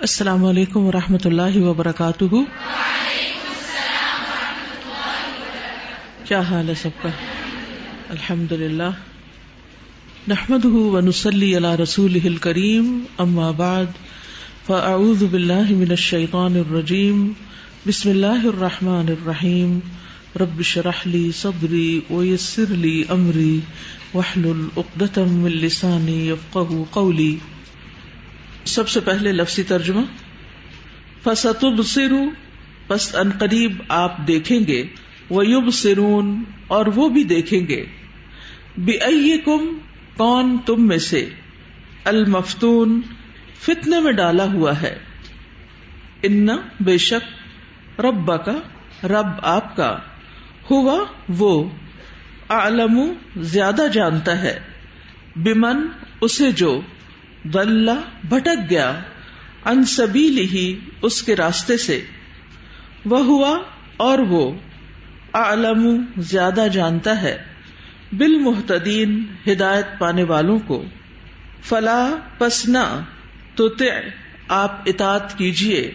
السلام علیکم و رحمۃ اللہ وبرکاتہ۔ کیا حال ہے سب کا؟ الحمد للہ نحمد ونسلی علی رسول کریم اما بعد، فاعوذ باللہ من الشیطان الرجیم۔ بسم اللہ الرحمن الرحیم۔ رب شرح لی صدری ویسر لی امری۔ وحلل عقدۃ من لسانی قولی۔ سب سے پہلے لفظی ترجمہ۔ فستب سرو پس ان قریب آپ دیکھیں گے۔ ویب سرون اور وہ بھی دیکھیں گے۔ بے کم کون تم میں سے؟ المفتون فتنے میں ڈالا ہوا ہے۔ ان، بے شک رب کا رب آپ کا۔ ہوا وہ۔ عالم زیادہ جانتا ہے۔ بمن، اسے جو۔ دلہ بھٹک گیا ان سبھی اس کے راستے سے۔ وہ ہوا اور وہ عالم زیادہ جانتا ہے بال محتدین ہدایت پانے والوں کو۔ فلا پسنا تو آپ اطاط کیجیے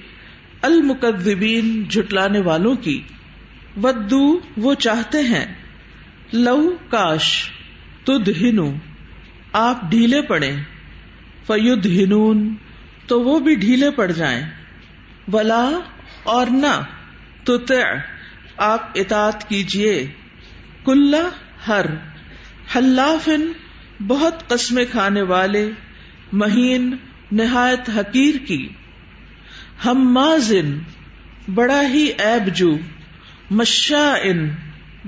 المقدبین جھٹلانے والوں کی۔ ودو، وہ چاہتے ہیں۔ لو کاش تد آپ ڈھیلے پڑے فید ہنون تو وہ بھی ڈھیلے پڑ جائیں۔ ولا اور نہ تو آپ اطاط کیجیے کل ہر، حلافن، بہت قسمیں کھانے والے، مہین، نہایت حقیر کی۔ ہم مازن بڑا ہی ایب جو۔ مشا ان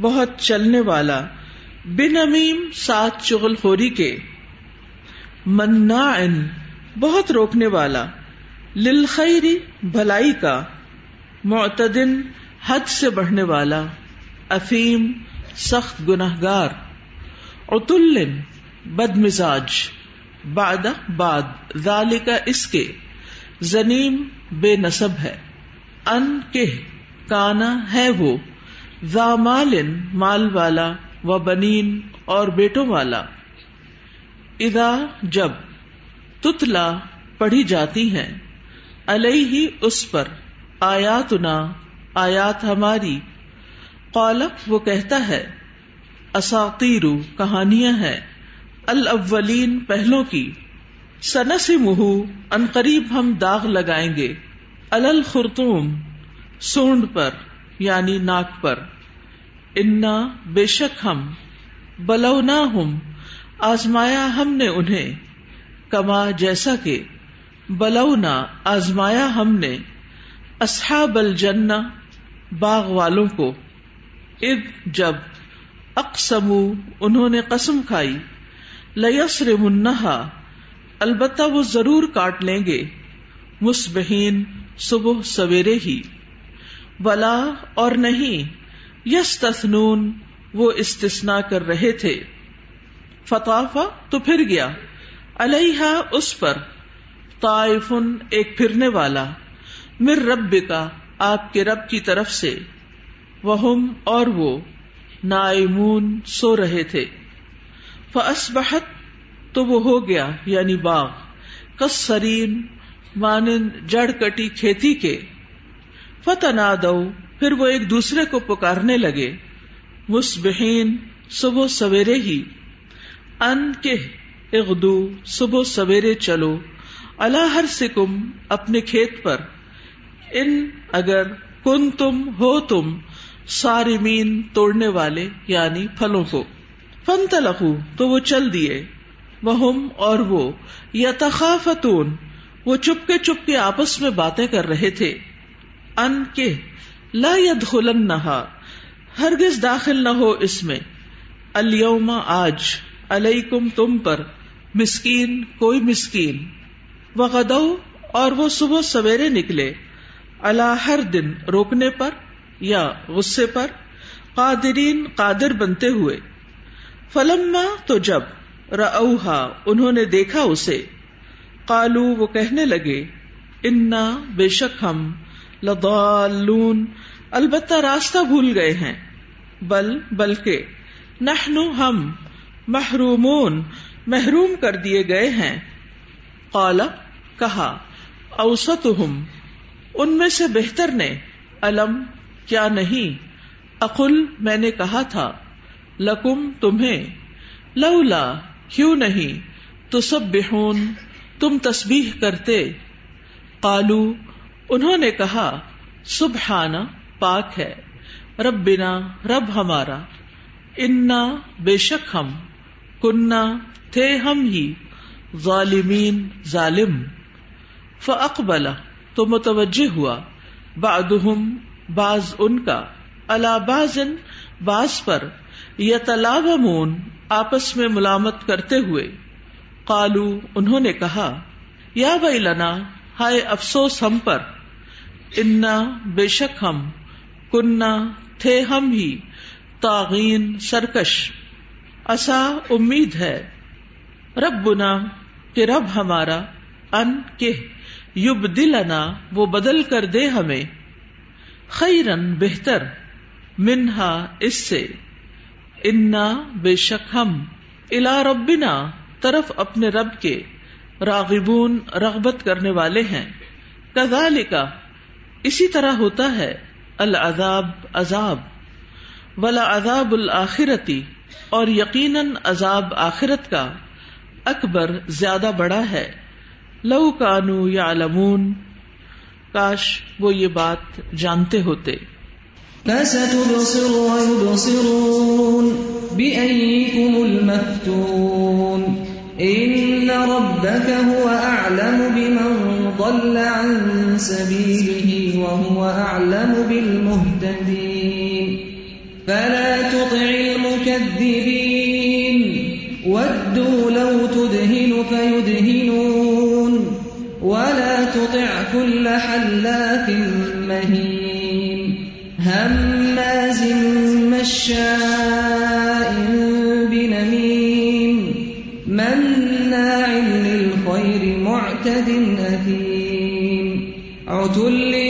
بہت چلنے والا۔ بن امیم، سات چغل خوری کے۔ منا بہت روکنے والا للخیری بھلائی کا، معتدن، حد سے بڑھنے والا افیم سخت گناہ گار اتل بد مزاج باد باد ذال کا اس کے، زنیم بے نصب ہے۔ ان کے کانا ہے وہ مال مال والا، و بنین اور بیٹوں والا۔ ادا جب تتلا پڑھی جاتی ہیں الئی ہی اس پر آیات نا آیات ہماری۔ قالب وہ کہتا ہے اساطیرو کہانیاں ہیں، الاولین پہلوں کی۔ سنس منہ ان قریب ہم داغ لگائیں گے الخرتوم سونڈ پر یعنی ناک پر۔ انا بے شک ہم بلونا ہوں آزمایا ہم نے انہیں، کما جیسا کہ بلونا آزمایا ہم نے، اصحاب الجنہ باغ والوں کو۔ اب جب اقسم انہوں نے قسم کھائی لیسر منہا البتہ وہ ضرور کاٹ لیں گے مسبہین صبح سویرے ہی۔ ولا اور نہیں یس تسنون وہ استثنا کر رہے تھے۔ فتافا تو پھر گیا۔ الحا اس پر طائفن ایک پھرنے والا۔ مر رب کا آپ کے رب کی طرف سے۔ وہ اور وہ نائمون سو رہے تھے۔ فسبحت تو وہ ہو گیا یعنی باغ۔ کس سرین مانند جڑ کٹی کھیتی کے۔ فتنا دو پھر وہ ایک دوسرے کو پکارنے لگے۔ مسبہین صبح سویرے ہی۔ ان کے اغدو، صبح سویرے چلو اللہ ہر سکم اپنے کھیت پر۔ ان اگر کن تم ہو تم، سارمین توڑنے والے یعنی پھلوں کو۔ فن تلخو تو وہ چل دیے۔ وہ اور وہ یا تخافتون وہ چپکے چپکے آپس میں باتیں کر رہے تھے۔ ان کے لا يدخلن نہا ہرگز داخل نہ ہو اس میں۔ اليوم آج۔ علیکم تم پر، مسکین، کوئی مسکین۔ وغدو، اور وہ صبح سویرے نکلے۔ اللہ ہر دن روکنے پر یا غصے پر قادرین قادر بنتے ہوئے۔ فلما تو جب روحا انہوں نے دیکھا اسے۔ کالو وہ کہنے لگے، انا بے شک ہم لدالون البتہ راستہ بھول گئے ہیں۔ بل، بلکہ نحنو ہم محرومون، محروم کر دیے گئے ہیں۔ قال، کہا اوسط ان میں سے بہتر نے۔ علم کیا نہیں؟ اقل، میں نے کہا تھا، لکم تمہیں۔ لولا، کیوں نہیں؟ تو سب بہون تم تسبیح کرتے۔ قالو، انہوں نے کہا سبحانہ پاک ہے۔ رب بنا رب ہمارا۔ انا، بے شک ہم۔ کنہ تھے ہم ہی، ظالمین، ظالم۔ فاقبلا تو متوجہ ہوا۔ بعدہم بعض ان کا۔ اللہ بازن باز پر۔ یا آپس میں ملامت کرتے ہوئے۔ کالو انہوں نے کہا، یا بھائی لنا ہائے افسوس ہم پر۔ انا، بے شک ہم۔ کنہ تھے ہم ہی۔ تاغین سرکش۔ اصا امید ہے۔ رب بنا کہ رب ہمارا، ان کے یوب دلنا وہ بدل کر دے ہمیں۔ خیرن، بہتر، منہا، اس سے۔ انا، بے شک ہم الا ربنا، طرف اپنے رب کے راغبون، رغبت کرنے والے ہیں۔ کذالکا، اسی طرح ہوتا ہے۔ العذاب، عذاب۔ ولا عذاب الآخرتی اور یقیناً عذاب آخرت کا اکبر زیادہ بڑا ہے۔ لو کانو یا لمون کاش وہ یہ بات جانتے ہوتے۔ فستبصر إن ربك هو أعلم بمن ضل عن سبيله وهو أعلم بالمهتدين فلا تطع المكذبين. ودوا لو تدهن فيدهنون. ولا تطع كل حلاف مهين. هماز مشاء بنميم. مناع للخير معتد أثيم. عتل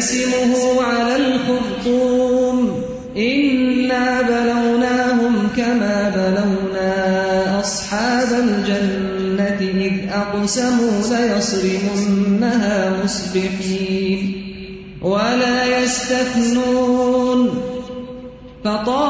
سنسمه على الخرطوم. إنا بلوناهم كما بلونا أصحاب الجنة إذ أقسموا ليصرمنها مصبحين ولا يستثنون فطاف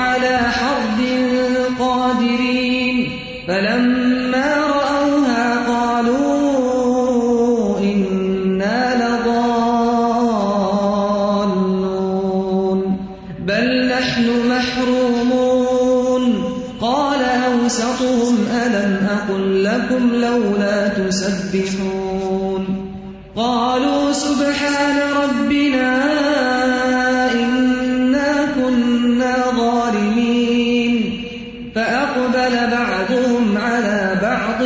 لولا تسبحون قالوا سبحان ربنا إنا كنا ظالمين. فأقبل بعضهم على بعض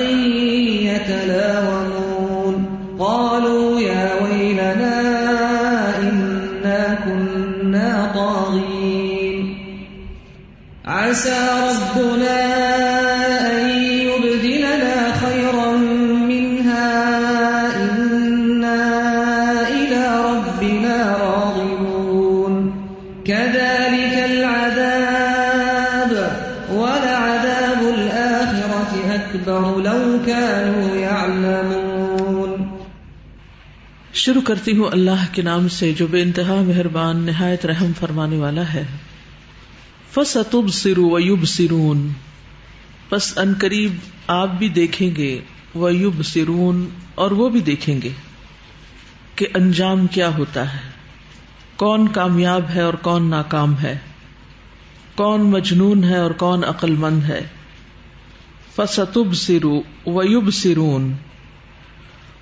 شروع کرتی ہوں اللہ کے نام سے جو بے انتہا مہربان نہایت رحم فرمانے والا ہے۔ فستب سرو ویوب سرون پس ان قریب آپ بھی دیکھیں گے۔ ویوب سرون اور وہ بھی دیکھیں گے کہ انجام کیا ہوتا ہے۔ کون کامیاب ہے اور کون ناکام ہے۔ کون مجنون ہے اور کون عقل مند ہے۔ فستب سرو ویب سرون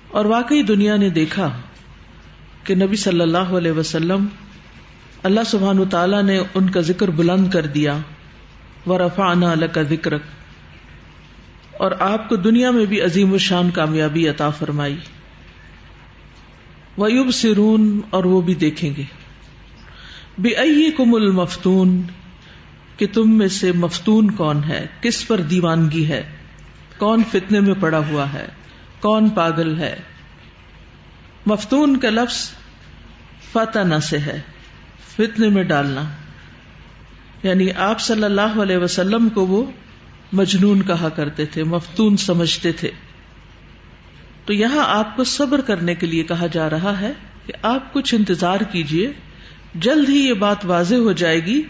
اور واقعی دنیا نے دیکھا کہ نبی صلی اللہ علیہ وسلم اللہ سبحان و تعالیٰ نے ان کا ذکر بلند کر دیا۔ و رفا اللہ کا ذکر اور آپ کو دنیا میں بھی عظیم الشان کامیابی عطا فرمائی۔ ویوب سرون اور وہ بھی دیکھیں گے۔ بے کم المفتون۔ کہ تم میں سے مفتون کون ہے؟ کس پر دیوانگی ہے؟ کون فتنے میں پڑا ہوا ہے؟ کون پاگل ہے؟ مفتون کا لفظ فتح سے ہے، فتنے میں ڈالنا۔ یعنی آپ صلی اللہ علیہ وسلم کو وہ مجنون کہا کرتے تھے، مفتون سمجھتے تھے۔ تو یہاں آپ کو صبر کرنے کے لیے کہا جا رہا ہے کہ آپ کچھ انتظار کیجیے جلد ہی یہ بات واضح ہو جائے گی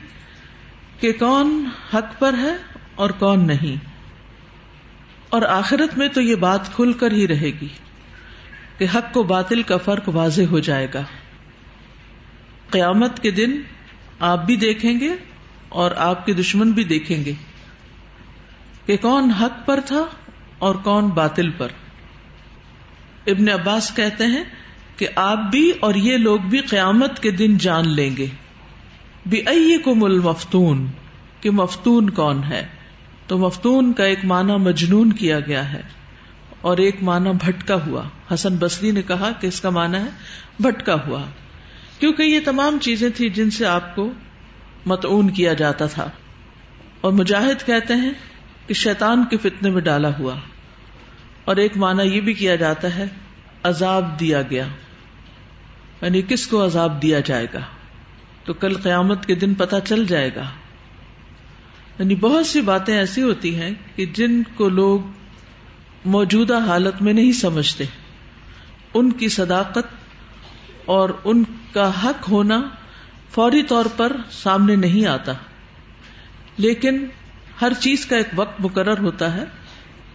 کہ کون حق پر ہے اور کون نہیں۔ اور آخرت میں تو یہ بات کھل کر ہی رہے گی۔ کہ حق کو باطل کا فرق واضح ہو جائے گا۔ قیامت کے دن آپ بھی دیکھیں گے اور آپ کے دشمن بھی دیکھیں گے کہ کون حق پر تھا اور کون باطل پر۔ ابن عباس کہتے ہیں کہ آپ بھی اور یہ لوگ بھی قیامت کے دن جان لیں گے۔ بھی کو مل مفتون کہ مفتون کون ہے؟ تو مفتون کا ایک معنی مجنون کیا گیا ہے۔ اور ایک معنی بھٹکا ہوا۔ حسن بسری نے کہا کہ اس کا معنی ہے بھٹکا ہوا۔ کیونکہ یہ تمام چیزیں تھیں جن سے آپ کو متعون کیا جاتا تھا۔ اور مجاہد کہتے ہیں کہ شیطان کے فتنے میں ڈالا ہوا۔ اور ایک معنی یہ بھی کیا جاتا ہے، عذاب دیا گیا۔ یعنی کس کو عذاب دیا جائے گا؟ تو کل قیامت کے دن پتا چل جائے گا۔ یعنی بہت سی باتیں ایسی ہوتی ہیں کہ جن کو لوگ موجودہ حالت میں نہیں سمجھتے۔ ان کی صداقت اور ان کا حق ہونا فوری طور پر سامنے نہیں آتا۔ لیکن ہر چیز کا ایک وقت مقرر ہوتا ہے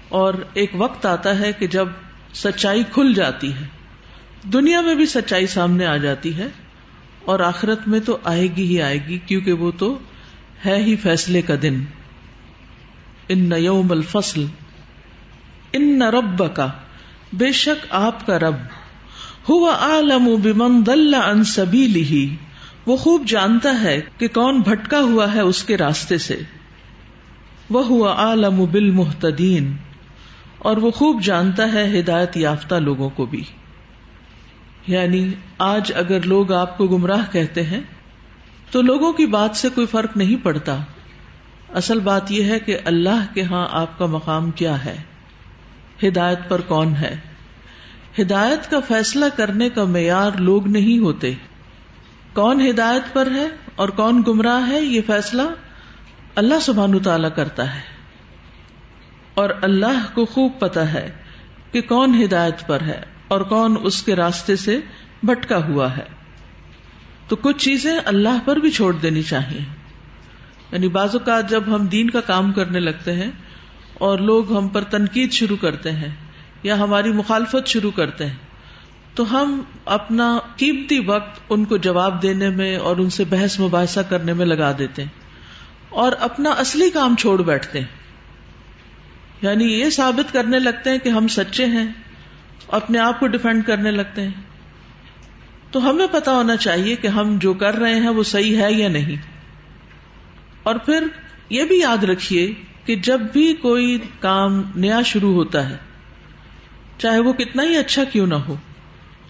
اور ایک وقت آتا ہے کہ جب سچائی کھل جاتی ہے۔ دنیا میں بھی سچائی سامنے آ جاتی ہے اور آخرت میں تو آئے گی ہی آئے گی کیونکہ وہ تو ہے ہی فیصلے کا دن۔ ان یوم الفصل۔ ان نہ رب کا بے شک آپ کا رب۔ ہوا عالم بمن دل ان سبیلی وہ خوب جانتا ہے کہ کون بھٹکا ہوا ہے اس کے راستے سے۔ وہ ہوا عالم بل محتدین اور وہ خوب جانتا ہے ہدایت یافتہ لوگوں کو بھی۔ یعنی آج اگر لوگ آپ کو گمراہ کہتے ہیں، تو لوگوں کی بات سے کوئی فرق نہیں پڑتا۔ اصل بات یہ ہے کہ اللہ کے ہاں آپ کا مقام کیا ہے۔ ہدایت پر کون ہے؟ ہدایت کا فیصلہ کرنے کا معیار لوگ نہیں ہوتے۔ کون ہدایت پر ہے اور کون گمراہ ہے یہ فیصلہ اللہ سبحان تعالی کرتا ہے۔ اور اللہ کو خوب پتا ہے کہ کون ہدایت پر ہے اور کون اس کے راستے سے بھٹکا ہوا ہے۔ تو کچھ چیزیں اللہ پر بھی چھوڑ دینی چاہیے۔ یعنی بعض اوقات جب ہم دین کا کام کرنے لگتے ہیں اور لوگ ہم پر تنقید شروع کرتے ہیں یا ہماری مخالفت شروع کرتے ہیں۔ تو ہم اپنا قیمتی وقت ان کو جواب دینے میں اور ان سے بحث مباحثہ کرنے میں لگا دیتے ہیں اور اپنا اصلی کام چھوڑ بیٹھتے ہیں۔ یعنی یہ ثابت کرنے لگتے ہیں کہ ہم سچے ہیں، اپنے آپ کو ڈیفینڈ کرنے لگتے ہیں۔ تو ہمیں پتا ہونا چاہیے کہ ہم جو کر رہے ہیں وہ صحیح ہے یا نہیں۔ اور پھر یہ بھی یاد رکھیے کہ جب بھی کوئی کام نیا شروع ہوتا ہے، چاہے وہ کتنا ہی اچھا کیوں نہ ہو،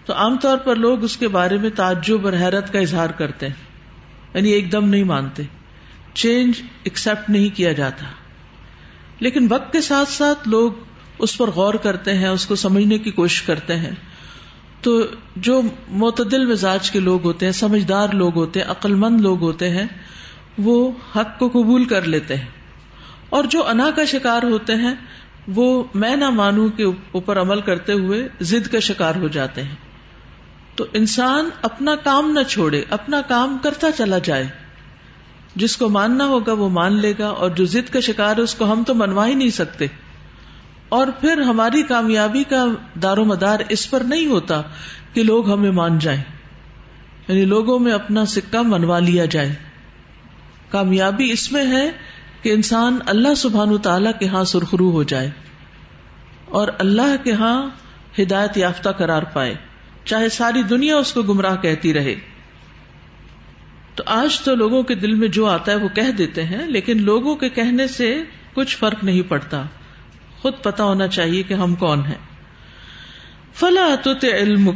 تو عام طور پر لوگ اس کے بارے میں تعجب اور حیرت کا اظہار کرتے ہیں۔ یعنی ایک دم نہیں مانتے۔ چینج ایکسپٹ نہیں کیا جاتا۔ لیکن وقت کے ساتھ ساتھ لوگ اس پر غور کرتے ہیں، اس کو سمجھنے کی کوشش کرتے ہیں۔ تو جو معتدل مزاج کے لوگ ہوتے ہیں، سمجھدار لوگ ہوتے ہیں عقل مند لوگ ہوتے ہیں، وہ حق کو قبول کر لیتے ہیں۔ اور جو انا کا شکار ہوتے ہیں، وہ میں نہ مانوں کے اوپر عمل کرتے ہوئے ضد کا شکار ہو جاتے ہیں۔ تو انسان اپنا کام نہ چھوڑے، اپنا کام کرتا چلا جائے۔ جس کو ماننا ہوگا وہ مان لے گا، اور جو ضد کا شکار ہے، اس کو ہم تو منوا ہی نہیں سکتے۔ اور پھر ہماری کامیابی کا دار و مدار اس پر نہیں ہوتا کہ لوگ ہمیں مان جائیں۔ یعنی لوگوں میں اپنا سکہ منوا لیا جائے۔ کامیابی اس میں ہے کہ انسان اللہ سبحان تعالی کے ہاں سرخرو ہو جائے اور اللہ کے ہاں ہدایت یافتہ قرار پائے، چاہے ساری دنیا اس کو گمراہ کہتی رہے۔ تو آج تو لوگوں کے دل میں جو آتا ہے وہ کہہ دیتے ہیں، لیکن لوگوں کے کہنے سے کچھ فرق نہیں پڑتا۔ خود پتا ہونا چاہیے کہ ہم کون ہیں۔ فلا علم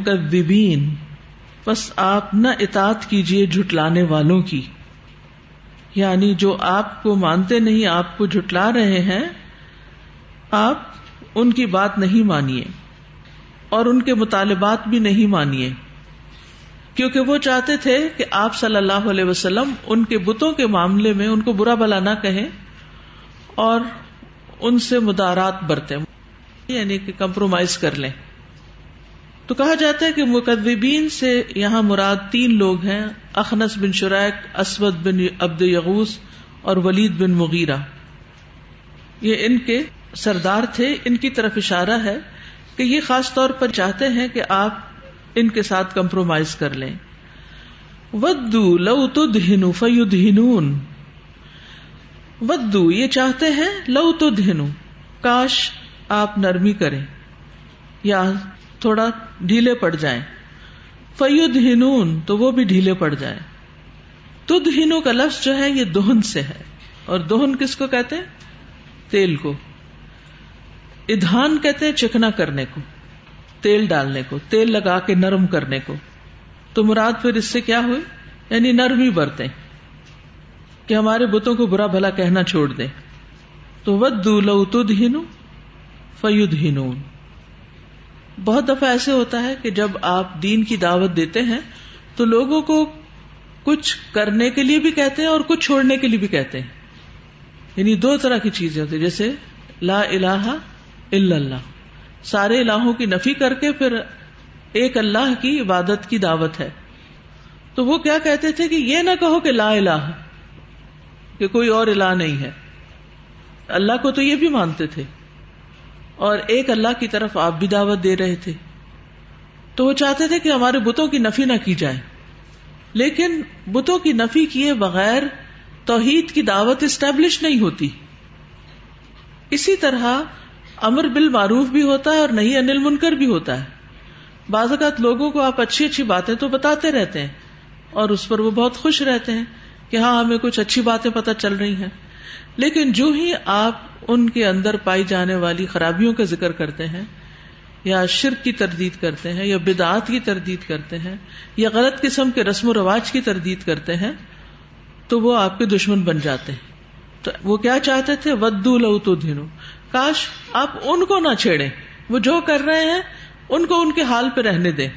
بس آپ نہ اطاط کیجیے جھٹلانے والوں کی۔ یعنی جو آپ کو مانتے نہیں، آپ کو جھٹلا رہے ہیں، آپ ان کی بات نہیں مانیے اور ان کے مطالبات بھی نہیں مانیے۔ کیونکہ وہ چاہتے تھے کہ آپ صلی اللہ علیہ وسلم ان کے بتوں کے معاملے میں ان کو برا بلا نہ کہیں اور ان سے مدارات برتے یعنی کہ کمپرومائز کر لیں۔ تو کہا جاتا ہے کہ مقدبین سے یہاں مراد تین لوگ ہیں۔ اخنس بن شرائق اسود بن عبد یغوس اور ولید بن مغیرہ۔ یہ ان کے سردار تھے۔ ان کی طرف اشارہ ہے کہ یہ خاص طور پر چاہتے ہیں کہ آپ ان کے ساتھ کمپرومائز کر لیں۔ ودو لو تدہنو فیدہنون۔ ودو، یہ چاہتے ہیں لو تدہنو۔ کاش آپ نرمی کریں یا تھوڑا ڈھیلے پڑ جائیں۔ فیود ہنون تو وہ بھی ڈھیلے پڑ جائیں تد ہنو کا لفظ جو ہے، یہ دوہن سے ہے۔ اور دوہن کس کو کہتے ہیں؟ تیل کو۔ ادھان کہتے ہیں چکنا کرنے کو، تیل ڈالنے کو، تیل لگا کے نرم کرنے کو۔ تو مراد پھر اس سے کیا ہوئی؟ یعنی نرمی برتے کہ ہمارے بتوں کو برا بھلا کہنا چھوڑ دیں۔ تو ود لو تد ہنو فیود ہنون بہت دفعہ ایسے ہوتا ہے کہ جب آپ دین کی دعوت دیتے ہیں تو لوگوں کو کچھ کرنے کے لیے بھی کہتے ہیں اور کچھ چھوڑنے کے لیے بھی کہتے ہیں۔ یعنی دو طرح کی چیزیں ہوتی جیسے لا الہ الا اللہ۔ سارے الہوں کی نفی کر کے پھر ایک اللہ کی عبادت کی دعوت ہے۔ تو وہ کیا کہتے تھے کہ یہ نہ کہو کہ لا الہ، کہ کوئی اور الہ نہیں ہے۔ اللہ کو تو یہ بھی مانتے تھے۔ اور ایک اللہ کی طرف آپ بھی دعوت دے رہے تھے۔ تو وہ چاہتے تھے کہ ہمارے بتوں کی نفی نہ کی جائے۔ لیکن بتوں کی نفی کیے بغیر توحید کی دعوت اسٹیبلش نہیں ہوتی۔ اسی طرح امر بال معروف بھی ہوتا ہے اور نہیں انل منکر بھی ہوتا ہے۔ بعض اوقات لوگوں کو آپ اچھی اچھی باتیں تو بتاتے رہتے ہیں اور اس پر وہ بہت خوش رہتے ہیں کہ ہاں ہمیں کچھ اچھی باتیں پتہ چل رہی ہیں۔ لیکن جو ہی آپ ان کے اندر پائی جانے والی خرابیوں کا ذکر کرتے ہیں، یا شرک کی تردید کرتے ہیں، یا بدعات کی تردید کرتے ہیں، یا غلط قسم کے رسم و رواج کی تردید کرتے ہیں، تو وہ آپ کے دشمن بن جاتے ہیں۔ تو وہ کیا چاہتے تھے؟ ودو لو تو دھنو۔ کاش آپ ان کو نہ چھیڑیں۔ وہ جو کر رہے ہیں، ان کو ان کے حال پہ رہنے دیں۔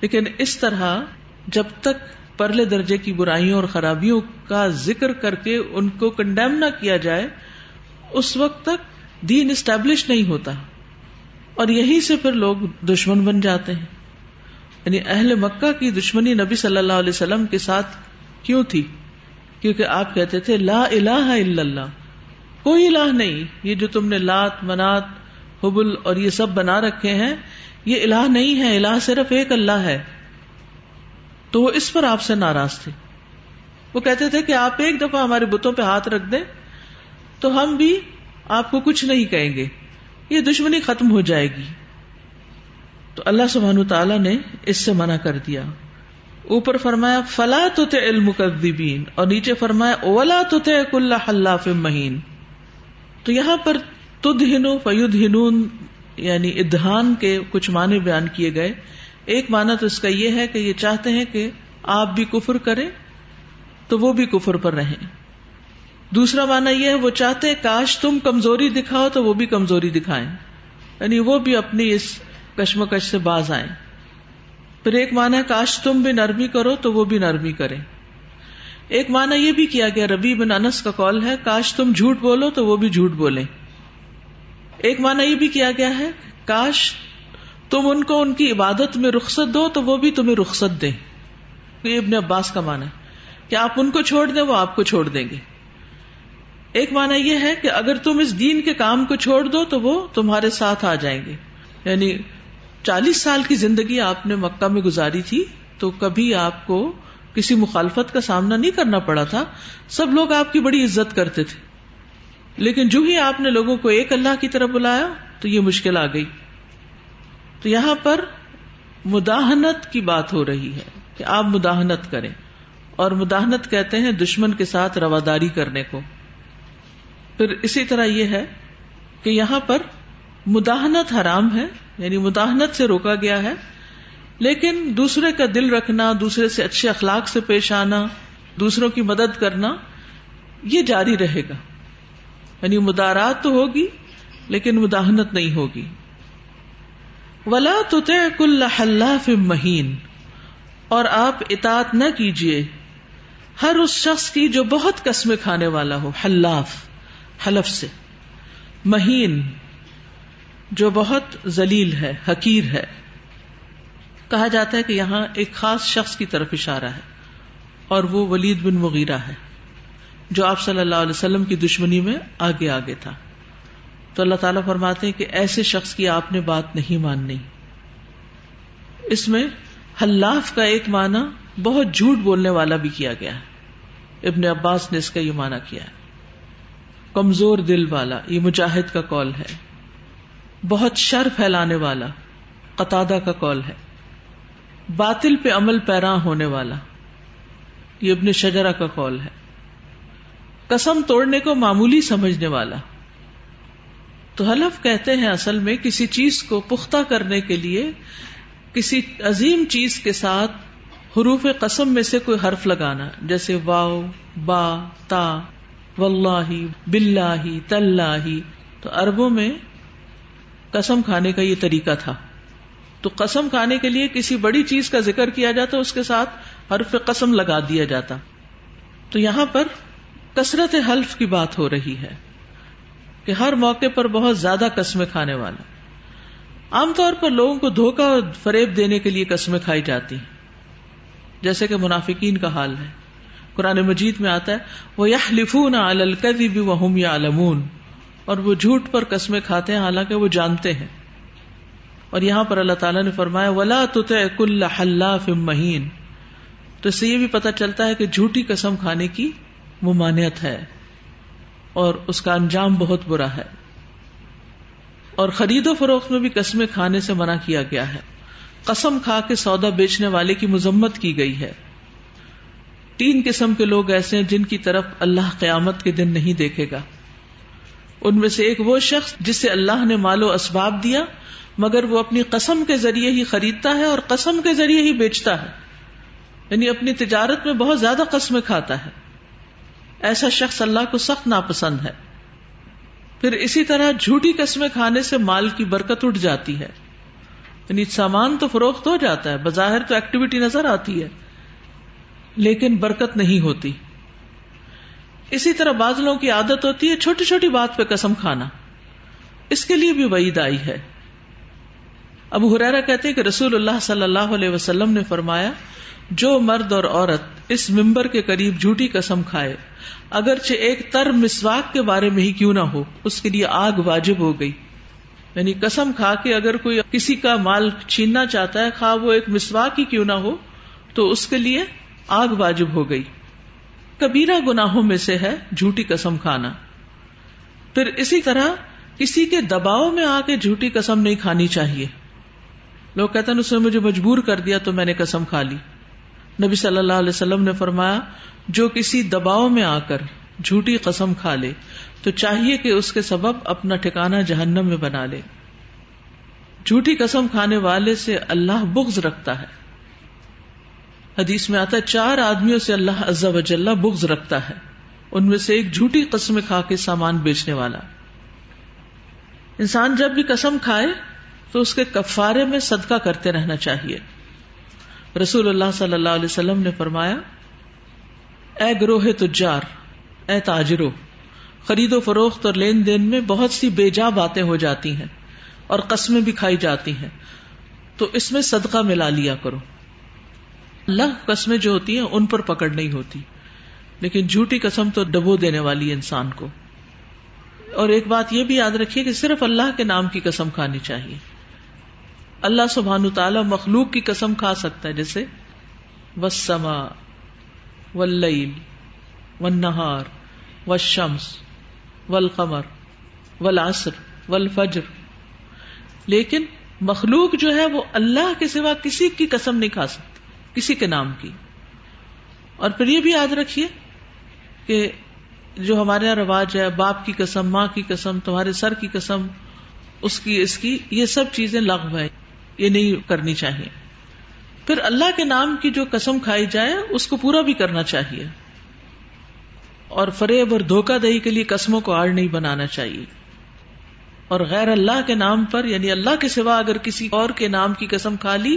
لیکن اس طرح جب تک پرلے درجے کی برائیوں اور خرابیوں کا ذکر کر کے ان کو کنڈیم نہ کیا جائے اس وقت تک دین اسٹیبلش نہیں ہوتا۔ اور یہی سے پھر لوگ دشمن بن جاتے ہیں۔ یعنی اہل مکہ کی دشمنی نبی صلی اللہ علیہ وسلم کے ساتھ کیوں تھی؟ کیونکہ آپ کہتے تھے، لا الہ الا اللہ۔ کوئی الہ نہیں۔ یہ جو تم نے لات، منات، حبل اور یہ سب بنا رکھے ہیں، یہ الہ نہیں ہے۔ الہ صرف ایک اللہ ہے۔ تو وہ اس پر آپ سے ناراض تھے۔ وہ کہتے تھے کہ آپ ایک دفعہ ہمارے بتوں پہ ہاتھ رکھ دیں تو ہم بھی آپ کو کچھ نہیں کہیں گے۔ یہ دشمنی ختم ہو جائے گی۔ تو اللہ سبحان تعالیٰ نے اس سے منع کر دیا۔ اوپر فرمایا، فلا تو علم اور نیچے فرمایا اولا تو کل حلاف مہین۔ تو یہاں پر تد ہنو فیود ہنون یعنی ادھان کے کچھ معنی بیان کیے گئے۔ ایک معنی تو اس کا یہ ہے کہ یہ چاہتے ہیں کہ آپ بھی کفر کریں، تو وہ بھی کفر پر رہیں۔ دوسرا مانا یہ ہے، وہ چاہتے کاش تم کمزوری دکھاؤ تو وہ بھی کمزوری دکھائیں۔ یعنی وہ بھی اپنی اس کشمکش سے باز آئیں۔ پھر ایک مانا ہے، کاش تم بھی نرمی کرو تو وہ بھی نرمی کرے ایک مانا یہ بھی کیا گیا ربی بن انس کا کال ہے، کاش تم جھوٹ بولو تو وہ بھی جھوٹ بولے ایک مانا یہ بھی کیا گیا ہے، کاش تم ان کو ان کی عبادت میں رخصت دو تو وہ بھی تمہیں رخصت دیں۔ یہ ابن عباس کا مانا ہے۔ کہ آپ ان کو چھوڑ دیں، وہ آپ کو چھوڑ دیں گے۔ ایک مانا یہ ہے کہ اگر تم اس دین کے کام کو چھوڑ دو تو وہ تمہارے ساتھ آ جائیں گے۔ یعنی چالیس سال کی زندگی آپ نے مکہ میں گزاری تھی تو کبھی آپ کو کسی مخالفت کا سامنا نہیں کرنا پڑا تھا۔ سب لوگ آپ کی بڑی عزت کرتے تھے۔ لیکن جو ہی آپ نے لوگوں کو ایک اللہ کی طرف بلایا تو یہ مشکل آ گئی۔ تو یہاں پر مداحنت کی بات ہو رہی ہے کہ آپ مداحنت کریں اور مداحنت کہتے ہیں دشمن کے ساتھ رواداری کرنے کو۔ پھر اسی طرح یہ ہے کہ یہاں پر مداحنت حرام ہے یعنی مداحنت سے روکا گیا ہے، لیکن دوسرے کا دل رکھنا، دوسرے سے اچھے اخلاق سے پیش آنا، دوسروں کی مدد کرنا، یہ جاری رہے گا۔ یعنی مدارات تو ہوگی، لیکن مداحنت نہیں ہوگی۔ ولا تو کل حلاف مہین اور آپ اطاط نہ کیجیے ہر اس شخص کی جو بہت قسمیں کھانے والا ہو، حلاف۔ حلف سے۔ مہین، جو بہت ذلیل ہے، حقیر ہے۔ کہا جاتا ہے کہ یہاں ایک خاص شخص کی طرف اشارہ ہے اور وہ ولید بن مغیرہ ہے، جو آپ صلی اللہ علیہ وسلم کی دشمنی میں آگے آگے تھا۔ تو اللہ تعالیٰ فرماتے ہیں کہ ایسے شخص کی آپ نے بات نہیں ماننی۔ اس میں حلاف کا ایک معنی بہت جھوٹ بولنے والا بھی کیا گیا ہے۔ ابن عباس نے اس کا یہ معنی کیا ہے۔ کمزور دل والا، یہ مجاہد کا کال ہے۔ بہت شر پھیلانے والا قطع کا کال ہے۔ باطل پہ عمل پیرا ہونے والا، یہ ابن شجرا کا کال ہے۔ قسم توڑنے کو معمولی سمجھنے والا۔ تو حلف کہتے ہیں اصل میں کسی چیز کو پختہ کرنے کے لیے، کسی عظیم چیز کے ساتھ حروف قسم میں سے کوئی حرف لگانا، جیسے واؤ با، تا۔ واللہ باللہ تلہ تو اربوں میں قسم کھانے کا یہ طریقہ تھا۔ تو قسم کھانے کے لیے کسی بڑی چیز کا ذکر کیا جاتا، اس کے ساتھ حرف قسم لگا دیا جاتا۔ تو یہاں پر کثرت حلف کی بات ہو رہی ہے کہ ہر موقع پر بہت زیادہ قسمیں کھانے والا۔ عام طور پر لوگوں کو دھوکا اور فریب دینے کے لیے قسمیں کھائی جاتی ہیں۔ جیسے کہ منافقین کا حال ہے۔ قرآن مجید میں آتا ہے وہ یہ لفون الکدی بھی وہ یا علمون اور وہ جھوٹ پر قسمیں کھاتے ہیں، حالانکہ وہ جانتے ہیں۔ اور یہاں پر اللہ تعالیٰ نے فرمایا، ولا تو کل حلاف مہین تو اس سے یہ بھی پتا چلتا ہے کہ جھوٹی قسم کھانے کی ممانعت ہے۔ اور اس کا انجام بہت برا ہے۔ اور خرید و فروخت میں بھی قسمیں کھانے سے منع کیا گیا ہے۔ قسم کھا کے سودا بیچنے والے کی مذمت کی گئی ہے۔ تین قسم کے لوگ ایسے ہیں جن کی طرف اللہ قیامت کے دن نہیں دیکھے گا۔ ان میں سے ایک وہ شخص جسے اللہ نے مال و اسباب دیا، مگر وہ اپنی قسم کے ذریعے ہی خریدتا ہے اور قسم کے ذریعے ہی بیچتا ہے۔ یعنی اپنی تجارت میں بہت زیادہ قسمیں کھاتا ہے۔ ایسا شخص اللہ کو سخت ناپسند ہے۔ پھر اسی طرح جھوٹی قسمیں کھانے سے مال کی برکت اٹھ جاتی ہے۔ یعنی سامان تو فروخت ہو جاتا ہے، بظاہر تو ایکٹیویٹی نظر آتی ہے۔ لیکن برکت نہیں ہوتی۔ اسی طرح بعض لوگوں کی عادت ہوتی ہے چھوٹی چھوٹی بات پہ قسم کھانا۔ اس کے لیے بھی وعید آئی ہے۔ ابو حرارا کہتے کہ رسول اللہ صلی اللہ علیہ وسلم نے فرمایا، جو مرد اور عورت اس ممبر کے قریب جھوٹی قسم کھائے، اگرچہ ایک تر مسواک کے بارے میں ہی کیوں نہ ہو، اس کے لیے آگ واجب ہو گئی۔ یعنی قسم کھا کے اگر کوئی کسی کا مال چھیننا چاہتا ہے، خواہ وہ ایک مسواک ہی کیوں نہ ہو، تو اس کے لیے آگ واجب ہو گئی۔ کبیرہ گناہوں میں سے ہے جھوٹی قسم کھانا۔ پھر اسی طرح کسی کے دباؤ میں آ کے جھوٹی قسم نہیں کھانی چاہیے۔ لوگ کہتے ہیں اس نے مجھے مجبور کر دیا تو میں نے قسم کھا لی۔ نبی صلی اللہ علیہ وسلم نے فرمایا، جو کسی دباؤ میں آ کر جھوٹی قسم کھا لے، تو چاہیے کہ اس کے سبب اپنا ٹھکانا جہنم میں بنا لے۔ جھوٹی قسم کھانے والے سے اللہ بغض رکھتا ہے۔ حدیث میں آتا ہے، چار آدمیوں سے اللہ عز و جل بغض رکھتا ہے۔ ان میں سے ایک جھوٹی قسم کھا کے سامان بیچنے والا۔ انسان جب بھی قسم کھائے تو اس کے کفارے میں صدقہ کرتے رہنا چاہیے۔ رسول اللہ صلی اللہ علیہ وسلم نے فرمایا، اے گروہ تجار، اے تاجرو، خرید و فروخت اور لین دین میں بہت سی بے جا باتیں ہو جاتی ہیں اور قسمیں بھی کھائی جاتی ہیں۔ تو اس میں صدقہ ملا لیا کرو۔ اللہ قسمیں جو ہوتی ہیں ان پر پکڑ نہیں ہوتی۔ لیکن جھوٹی قسم تو ڈبو دینے والی ہے انسان کو۔ اور ایک بات یہ بھی یاد رکھیے کہ صرف اللہ کے نام کی قسم کھانی چاہیے۔ اللہ سبحان تعالی مخلوق کی قسم کھا سکتا ہے، جیسے وسما واللیل والنہار والشمس، والقمر، والعصر، والفجر۔ لیکن مخلوق جو ہے وہ اللہ کے سوا کسی کی قسم نہیں کھا سکتی کسی کے نام کی۔ اور پھر یہ بھی یاد رکھیے کہ جو ہمارے یہاں رواج ہے، باپ کی قسم، ماں کی قسم، تمہارے سر کی قسم، اس کی اس کی، یہ سب چیزیں لغو ہے یہ نہیں کرنی چاہیے۔ پھر اللہ کے نام کی جو قسم کھائی جائے، اس کو پورا بھی کرنا چاہیے۔ اور فریب اور دھوکہ دہی کے لیے قسموں کو آڑ نہیں بنانا چاہیے۔ اور غیر اللہ کے نام پر یعنی اللہ کے سوا اگر کسی اور کے نام کی قسم کھا لی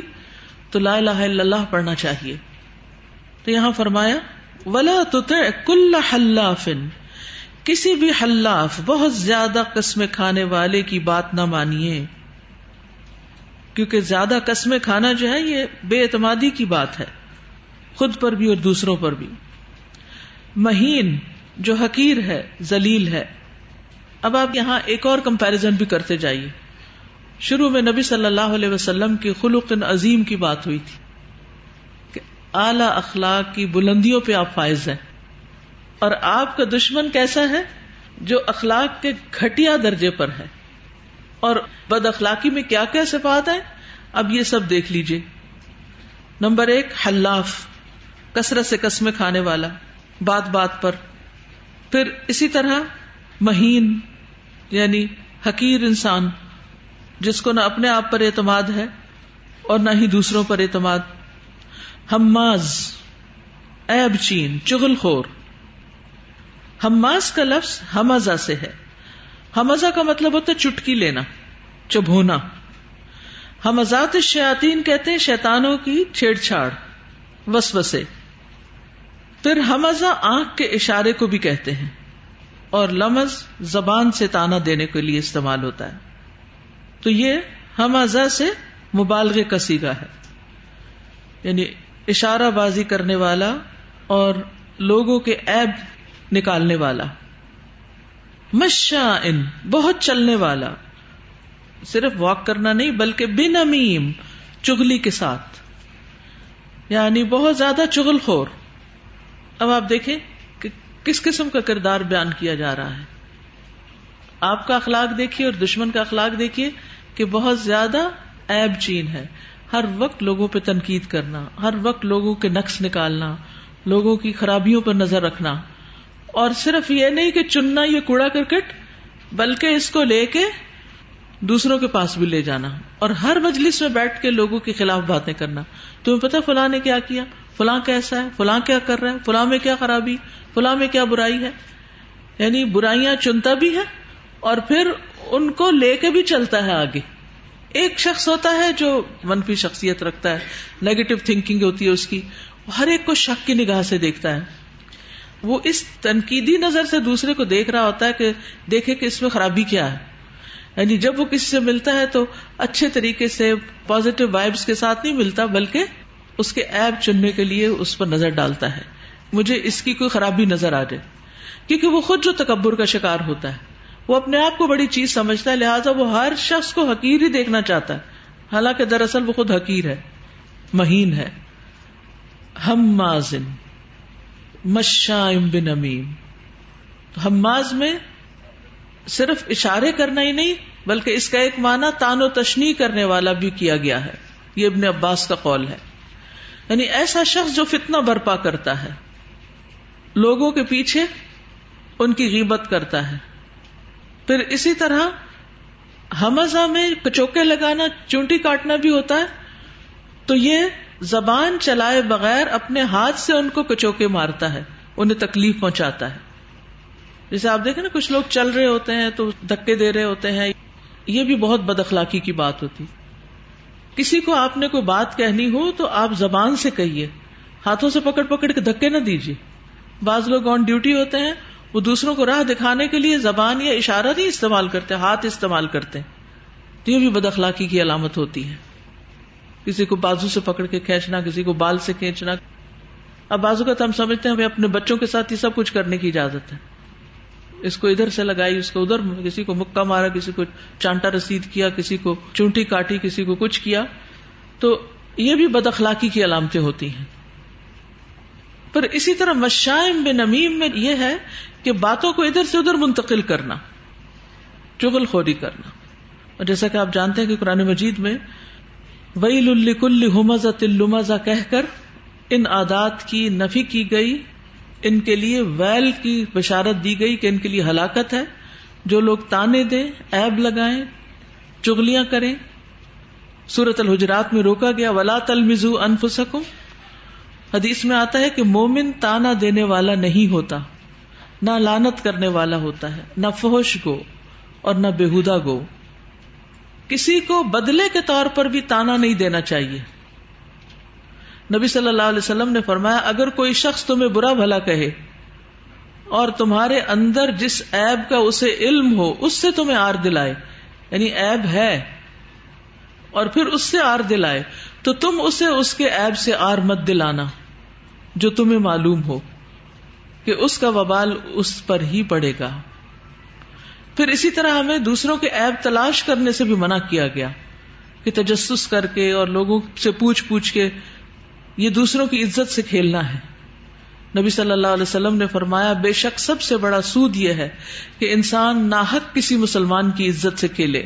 تو لا الہ الا اللہ پڑھنا چاہیے۔ تو یہاں فرمایا، ولا کل حلاف۔ کسی بھی حلاف، بہت زیادہ قسمیں کھانے والے کی بات نہ مانیے۔ کیونکہ زیادہ قسمیں کھانا جو ہے، یہ بے اعتمادی کی بات ہے۔ خود پر بھی اور دوسروں پر بھی۔ مہین، جو حقیر ہے، ذلیل ہے۔ اب آپ یہاں ایک اور کمپیرزن بھی کرتے جائیے۔ شروع میں نبی صلی اللہ علیہ وسلم کی خلق عظیم کی بات ہوئی تھی کہ اعلی اخلاق کی بلندیوں پہ آپ فائز ہیں اور آپ کا دشمن کیسا ہے جو اخلاق کے گھٹیا درجے پر ہے اور بد اخلاقی میں کیا کیا صفات ہے اب یہ سب دیکھ لیجیے نمبر ایک، حلاف، کثرت سے قسمیں کھانے والا، بات بات پر۔ پھر اسی طرح مہین یعنی حقیر انسان۔ جس کو نہ اپنے آپ پر اعتماد ہے اور نہ ہی دوسروں پر اعتماد۔ ہماز ایب چین، چغل خور۔ ہماز کا لفظ ہمزا سے ہے۔ ہمزا کا مطلب ہوتا ہے چٹکی لینا، چبھونا۔ ہمزات شیاتین کہتے ہیں شیتانوں کی چھیڑ چھاڑ، وسوسے۔ پھر ہمزا آنکھ کے اشارے کو بھی کہتے ہیں اور لمز زبان سے تانا دینے کے لیے استعمال ہوتا ہے۔ تو یہ ہم سے مبالغ کا سیگا ہے۔ یعنی اشارہ بازی کرنے والا اور لوگوں کے ایب نکالنے والا۔ مشا ان بہت چلنے والا۔ صرف واک کرنا نہیں، بلکہ بن امیم چگلی کے ساتھ۔ یعنی بہت زیادہ چگل خور۔ اب آپ دیکھیں کہ کس قسم کا کردار بیان کیا جا رہا ہے۔ آپ کا اخلاق دیکھیے اور دشمن کا اخلاق دیکھیے کہ بہت زیادہ ایب چین ہے۔ ہر وقت لوگوں پہ تنقید کرنا، ہر وقت لوگوں کے نقص نکالنا، لوگوں کی خرابیوں پر نظر رکھنا۔ اور صرف یہ نہیں کہ چننا یہ کوڑا کرکٹ، بلکہ اس کو لے کے دوسروں کے پاس بھی لے جانا۔ اور ہر مجلس میں بیٹھ کے لوگوں کے خلاف باتیں کرنا۔ تمہیں پتا فلاں نے کیا کیا؟ فلاں کیسا ہے؟ فلاں کیا کر رہا ہے؟ فلاں میں کیا خرابی؟ فلاں میں کیا برائی ہے؟ یعنی برائیاں چنتا بھی ہے اور پھر ان کو لے کے بھی چلتا ہے آگے۔ ایک شخص ہوتا ہے جو منفی شخصیت رکھتا ہے نیگیٹو تھنکنگ ہوتی ہے اس کی ہر ایک کو شک کی نگاہ سے دیکھتا ہے۔ وہ اس تنقیدی نظر سے دوسرے کو دیکھ رہا ہوتا ہے کہ دیکھے کہ اس میں خرابی کیا ہے۔ یعنی جب وہ کسی سے ملتا ہے تو اچھے طریقے سے پازیٹو وائبس کے ساتھ نہیں ملتا، بلکہ اس کے ایپ چننے کے لیے اس پر نظر ڈالتا ہے۔ مجھے اس کی کوئی خرابی نظر آ جائے، کیونکہ وہ خود جو تکبر کا شکار ہوتا ہے۔ وہ اپنے آپ کو بڑی چیز سمجھتا ہے، لہٰذا وہ ہر شخص کو حقیر ہی دیکھنا چاہتا ہے۔ حالانکہ دراصل وہ خود حقیر ہے، مہین ہے۔ ہم مشائم بن امیم۔ ہماز میں صرف اشارے کرنا ہی نہیں، بلکہ اس کا ایک معنی تان و تشنی کرنے والا بھی کیا گیا ہے۔ یہ ابن عباس کا قول ہے۔ یعنی ایسا شخص جو فتنہ برپا کرتا ہے، لوگوں کے پیچھے ان کی غیبت کرتا ہے۔ پھر اسی طرح ہمزہ میں کچوکے لگانا، چونٹی کاٹنا بھی ہوتا ہے۔ تو یہ زبان چلائے بغیر اپنے ہاتھ سے ان کو کچوکے مارتا ہے، انہیں تکلیف پہنچاتا ہے۔ جیسے آپ دیکھیں نا، کچھ لوگ چل رہے ہوتے ہیں تو دھکے دے رہے ہوتے ہیں، یہ بھی بہت بد اخلاقی کی بات ہوتی۔ کسی کو آپ نے کوئی بات کہنی ہو تو آپ زبان سے کہیے، ہاتھوں سے پکڑ پکڑ کے دھکے نہ دیجیے۔ بعض لوگ آن ڈیوٹی ہوتے ہیں وہ دوسروں کو راہ دکھانے کے لیے زبان یا اشارہ نہیں استعمال کرتے، ہاتھ استعمال کرتے۔ تو یہ بھی بد اخلاقی کی علامت ہوتی ہے۔ کسی کو بازو سے پکڑ کے کھینچنا، کسی کو بال سے کھینچنا۔ اب بازو کا تو ہم سمجھتے ہیں، ہمیں اپنے بچوں کے ساتھ یہ سب کچھ کرنے کی اجازت ہے۔ اس کو ادھر سے لگائی، اس کو ادھر، کسی کو مکہ مارا، کسی کو چانٹا رسید کیا، کسی کو چونٹی کاٹی، کسی کو کچھ کیا۔ تو یہ بھی بد اخلاقی کی علامتیں ہوتی ہیں۔ پر اسی طرح مشائم بن نمیم میں یہ ہے کہ باتوں کو ادھر سے ادھر منتقل کرنا، چغل خوری کرنا۔ اور جیسا کہ آپ جانتے ہیں کہ قرآن مجید میں ویل الکل حمز تلمزا کہہ کر ان عادات کی نفی کی گئی، ان کے لیے ویل کی بشارت دی گئی کہ ان کے لیے ہلاکت ہے، جو لوگ تانے دیں ایب لگائیں چگلیاں کریں۔ سورت الحجرات میں روکا گیا، ولا تل مزو انف حدیث میں آتا ہے کہ مومن تانا دینے والا نہیں ہوتا، نہ لانت کرنے والا ہوتا ہے، نہ فوش گو اور نہ بےحدا گو۔ کسی کو بدلے کے طور پر بھی تانا نہیں دینا چاہیے۔ نبی صلی اللہ علیہ وسلم نے فرمایا، اگر کوئی شخص تمہیں برا بھلا کہے اور تمہارے اندر جس ایب کا اسے علم ہو، اس سے تمہیں آر دلائے یعنی ایب ہے اور پھر اس سے آر دلائے، تو تم اسے اس کے ایب سے آر مت دلانا۔ جو تمہیں معلوم ہو کہ اس کا وبال اس پر ہی پڑے گا۔ پھر اسی طرح ہمیں دوسروں کے ایب تلاش کرنے سے بھی منع کیا گیا کہ تجسس کر کے اور لوگوں سے پوچھ پوچھ کے یہ دوسروں کی عزت سے کھیلنا ہے۔ نبی صلی اللہ علیہ وسلم نے فرمایا، بے شک سب سے بڑا سود یہ ہے کہ انسان ناحق کسی مسلمان کی عزت سے کھیلے۔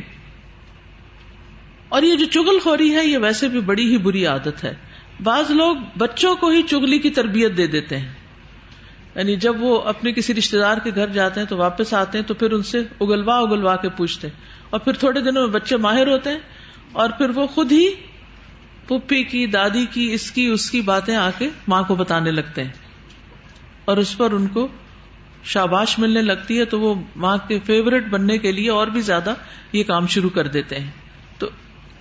اور یہ جو چگل خوری ہے، یہ ویسے بھی بڑی ہی بری عادت ہے۔ بعض لوگ بچوں کو ہی چگلی کی تربیت دے دیتے ہیں۔ یعنی جب وہ اپنے کسی رشتے دار کے گھر جاتے ہیں تو واپس آتے ہیں تو پھر ان سے اگلوا اگلوا کے پوچھتے ہیں۔ اور پھر تھوڑے دنوں میں بچے ماہر ہوتے ہیں اور پھر وہ خود ہی پپی کی، دادی کی، اس کی اس کی باتیں آ کے ماں کو بتانے لگتے ہیں۔ اور اس پر ان کو شاباش ملنے لگتی ہے تو وہ ماں کے فیوریٹ بننے کے لیے اور بھی زیادہ یہ کام شروع کر دیتے ہیں۔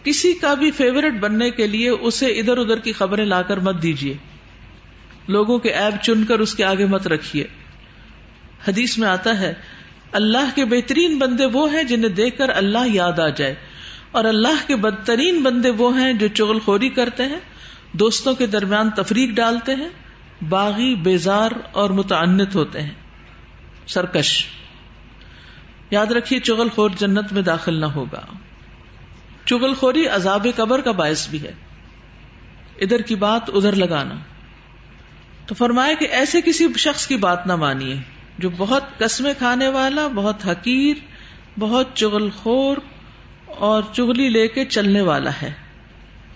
کسی کا بھی فیوریٹ بننے کے لیے اسے ادھر ادھر کی خبریں لا کر مت دیجیے لوگوں کے ایب چن کر اس کے آگے مت رکھیے۔ حدیث میں آتا ہے، اللہ کے بہترین بندے وہ ہیں جنہیں دیکھ کر اللہ یاد آ جائے۔ اور اللہ کے بدترین بندے وہ ہیں جو چغل خوری کرتے ہیں، دوستوں کے درمیان تفریق ڈالتے ہیں، باغی، بیزار اور متعنت ہوتے ہیں۔ سرکش۔ یاد رکھیے، چغل خور جنت میں داخل نہ ہوگا۔ چغل خوری عذاب قبر کا باعث بھی ہے۔ ادھر کی بات ادھر لگانا۔ تو فرمایا کہ ایسے کسی شخص کی بات نہ مانیے جو بہت قسمیں کھانے والا، بہت حقیر، بہت چغل خور اور چگلی لے کے چلنے والا ہے۔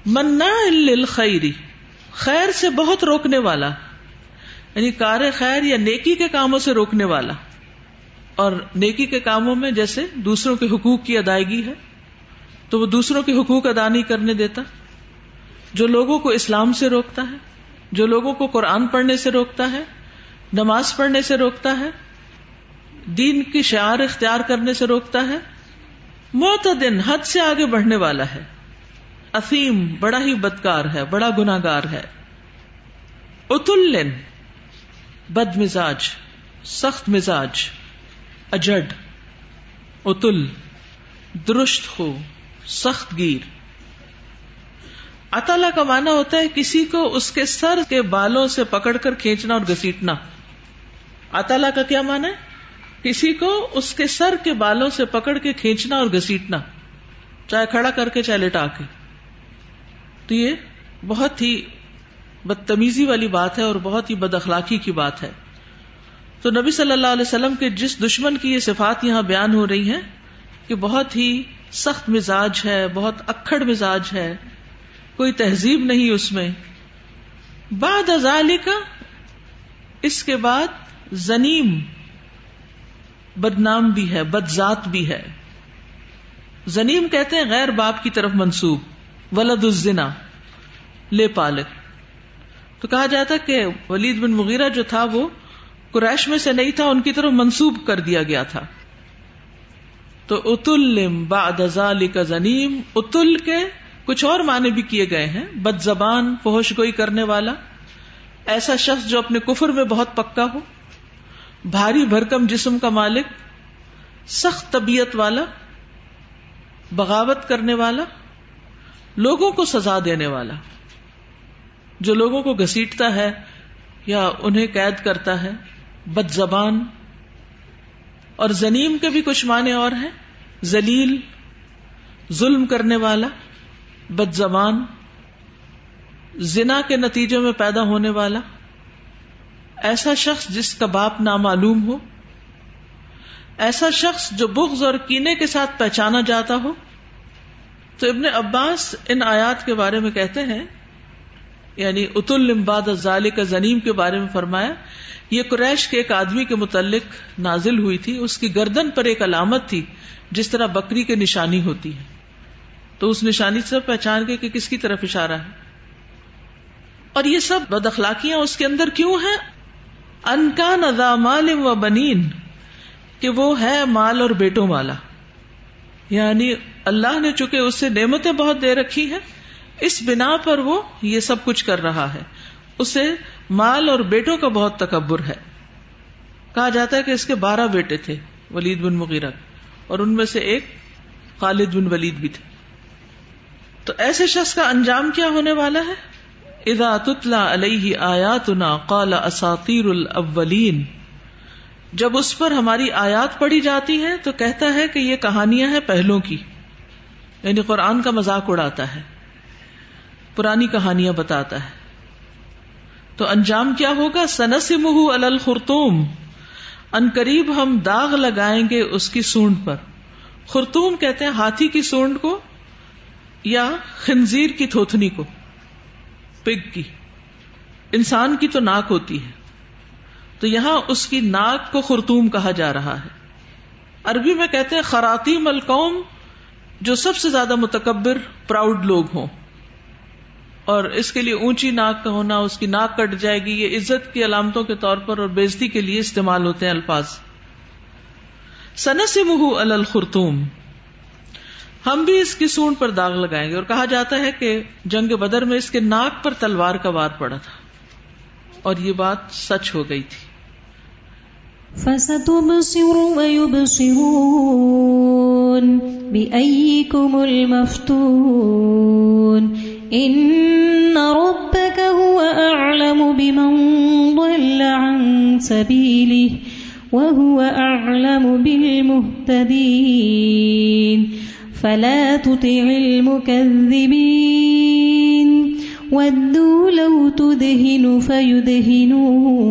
منا خیری خیر سے بہت روکنے والا۔ یعنی کار خیر یا نیکی کے کاموں سے روکنے والا۔ اور نیکی کے کاموں میں جیسے دوسروں کے حقوق کی ادائیگی ہے۔ تو وہ دوسروں کے حقوق ادا نہیں کرنے دیتا۔ جو لوگوں کو اسلام سے روکتا ہے، جو لوگوں کو قرآن پڑھنے سے روکتا ہے، نماز پڑھنے سے روکتا ہے، دین کی شعار اختیار کرنے سے روکتا ہے، معتدن حد سے آگے بڑھنے والا ہے۔ افیم بڑا ہی بدکار ہے، بڑا گناگار ہے۔ اتلن بد مزاج سخت مزاج اجڈ اتل درست ہو سخت گیر۔ اطاللہ کا مانا ہوتا ہے کسی کو اس کے سر کے بالوں سے پکڑ کر کھینچنا اور گسیٹنا۔ اطاللہ کا کیا مانا ہے؟ کسی کو اس کے سر کے بالوں سے پکڑ کے کھینچنا اور گسیٹنا۔ چاہے کھڑا کر کے، چاہے لٹا کے۔ تو یہ بہت ہی بدتمیزی والی بات ہے اور بہت ہی بد اخلاقی کی بات ہے۔ تو نبی صلی اللہ علیہ وسلم کے جس دشمن کی یہ صفات یہاں بیان ہو رہی ہیں کہ بہت ہی سخت مزاج ہے، بہت اکڑ مزاج ہے، کوئی تہذیب نہیں اس میں۔ بعد ازالی کا اس کے بعد زنیم، بدنام بھی ہے بد ذات بھی ہے۔ زنیم کہتے ہیں غیر باپ کی طرف منسوب، ولد الزنا، لے پالک۔ تو کہا جاتا کہ ولید بن مغیرہ جو تھا وہ قریش میں سے نہیں تھا، ان کی طرف منسوب کر دیا گیا تھا۔ تو اتل بعد کا زنیم اتل کے کچھ اور معنی بھی کیے گئے ہیں، بد زبان فوش گوئی کرنے والا۔ ایسا شخص جو اپنے کفر میں بہت پکا ہو، بھاری بھرکم جسم کا مالک، سخت طبیعت والا، بغاوت کرنے والا، لوگوں کو سزا دینے والا۔ جو لوگوں کو گسیٹتا ہے یا انہیں قید کرتا ہے، بد زبان اور زنیم کے بھی کچھ معنی اور ہیں؟ زلیل ظلم کرنے والا بد زبان زنا کے نتیجے میں پیدا ہونے والا۔ ایسا شخص جس کا باپ نامعلوم ہو، ایسا شخص جو بغض اور کینے کے ساتھ پہچانا جاتا ہو۔ تو ابن عباس ان آیات کے بارے میں کہتے ہیں یعنی ات المباد ظال کا زنیم کے بارے میں فرمایا، یہ قریش کے ایک آدمی کے متعلق نازل ہوئی تھی، اس کی گردن پر ایک علامت تھی، جس طرح بکری کی نشانی ہوتی ہے تو اس نشانی سے پہچان کے کہ کس کی طرف اشارہ ہے۔ اور یہ سب بد اخلاقیاں اس کے اندر کیوں ہیں؟ ان کا مال و بنین، کہ وہ ہے مال اور بیٹوں والا۔ یعنی اللہ نے چونکہ اس سے نعمتیں بہت دے رکھی ہیں اس بنا پر وہ یہ سب کچھ کر رہا ہے۔ اسے مال اور بیٹوں کا بہت تکبر ہے۔ کہا جاتا ہے کہ اس کے بارہ بیٹے تھے، ولید بن مغیرہ۔ اور ان میں سے ایک خالد بن ولید بھی تھے۔ تو ایسے شخص کا انجام کیا ہونے والا ہے؟ اذا تتلا علیہ آیاتنا قال اساطیر الاولین۔ جب اس پر ہماری آیات پڑھی جاتی ہے تو کہتا ہے کہ یہ کہانیاں ہیں پہلوں کی۔ یعنی قرآن کا مذاق اڑاتا ہے۔ پرانی کہانیاں بتاتا ہے۔ تو انجام کیا ہوگا؟ سنس منہ الخرتوم ان قریب ہم داغ لگائیں گے اس کی سونڈ پر۔ خرتوم کہتے ہیں ہاتھی کی سونڈ کو یا خنزیر کی تھوتنی کو۔ پگ کی۔ انسان کی تو ناک ہوتی ہے۔ تو یہاں اس کی ناک کو خرتوم کہا جا رہا ہے۔ عربی میں کہتے ہیں خراتی ملکوم جو سب سے زیادہ متکبر، پراؤڈ لوگ ہوں۔ اور اس کے لیے اونچی ناک کا ہونا، اس کی ناک کٹ جائے گی، یہ عزت کی علامتوں کے طور پر اور بےزتی کے لیے استعمال ہوتے ہیں الفاظ۔ سنس مہو الخرتوم ہم بھی اس کی سونڈ پر داغ لگائیں گے اور کہا جاتا ہے کہ جنگ بدر میں اس کے ناک پر تلوار کا وار پڑا تھا۔ اور یہ بات سچ ہو گئی تھی۔ فستبصر ويبصرون بأيكم المفتون إن ربك هو أعلم بمن ضل عن سبيله وهو أعلم بالمهتدين فلا تطع المكذبين ودوا لو تدهن فيدهنون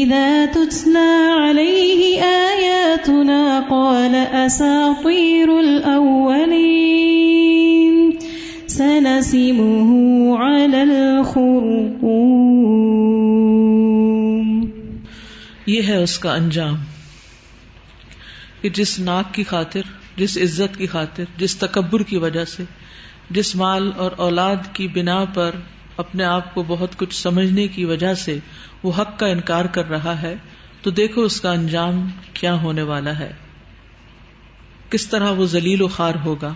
إذا تتلى عليه آياتنا قال أساطير الأولين سنسمه على الخرطوم یہ ہے اس کا انجام کہ جس ناک کی خاطر، جس عزت کی خاطر، جس تکبر کی وجہ سے، جس مال اور اولاد کی بنا پر اپنے آپ کو بہت کچھ سمجھنے کی وجہ سے وہ حق کا انکار کر رہا ہے، تو دیکھو اس کا انجام کیا ہونے والا ہے۔ کس طرح وہ ذلیل و خوار ہوگا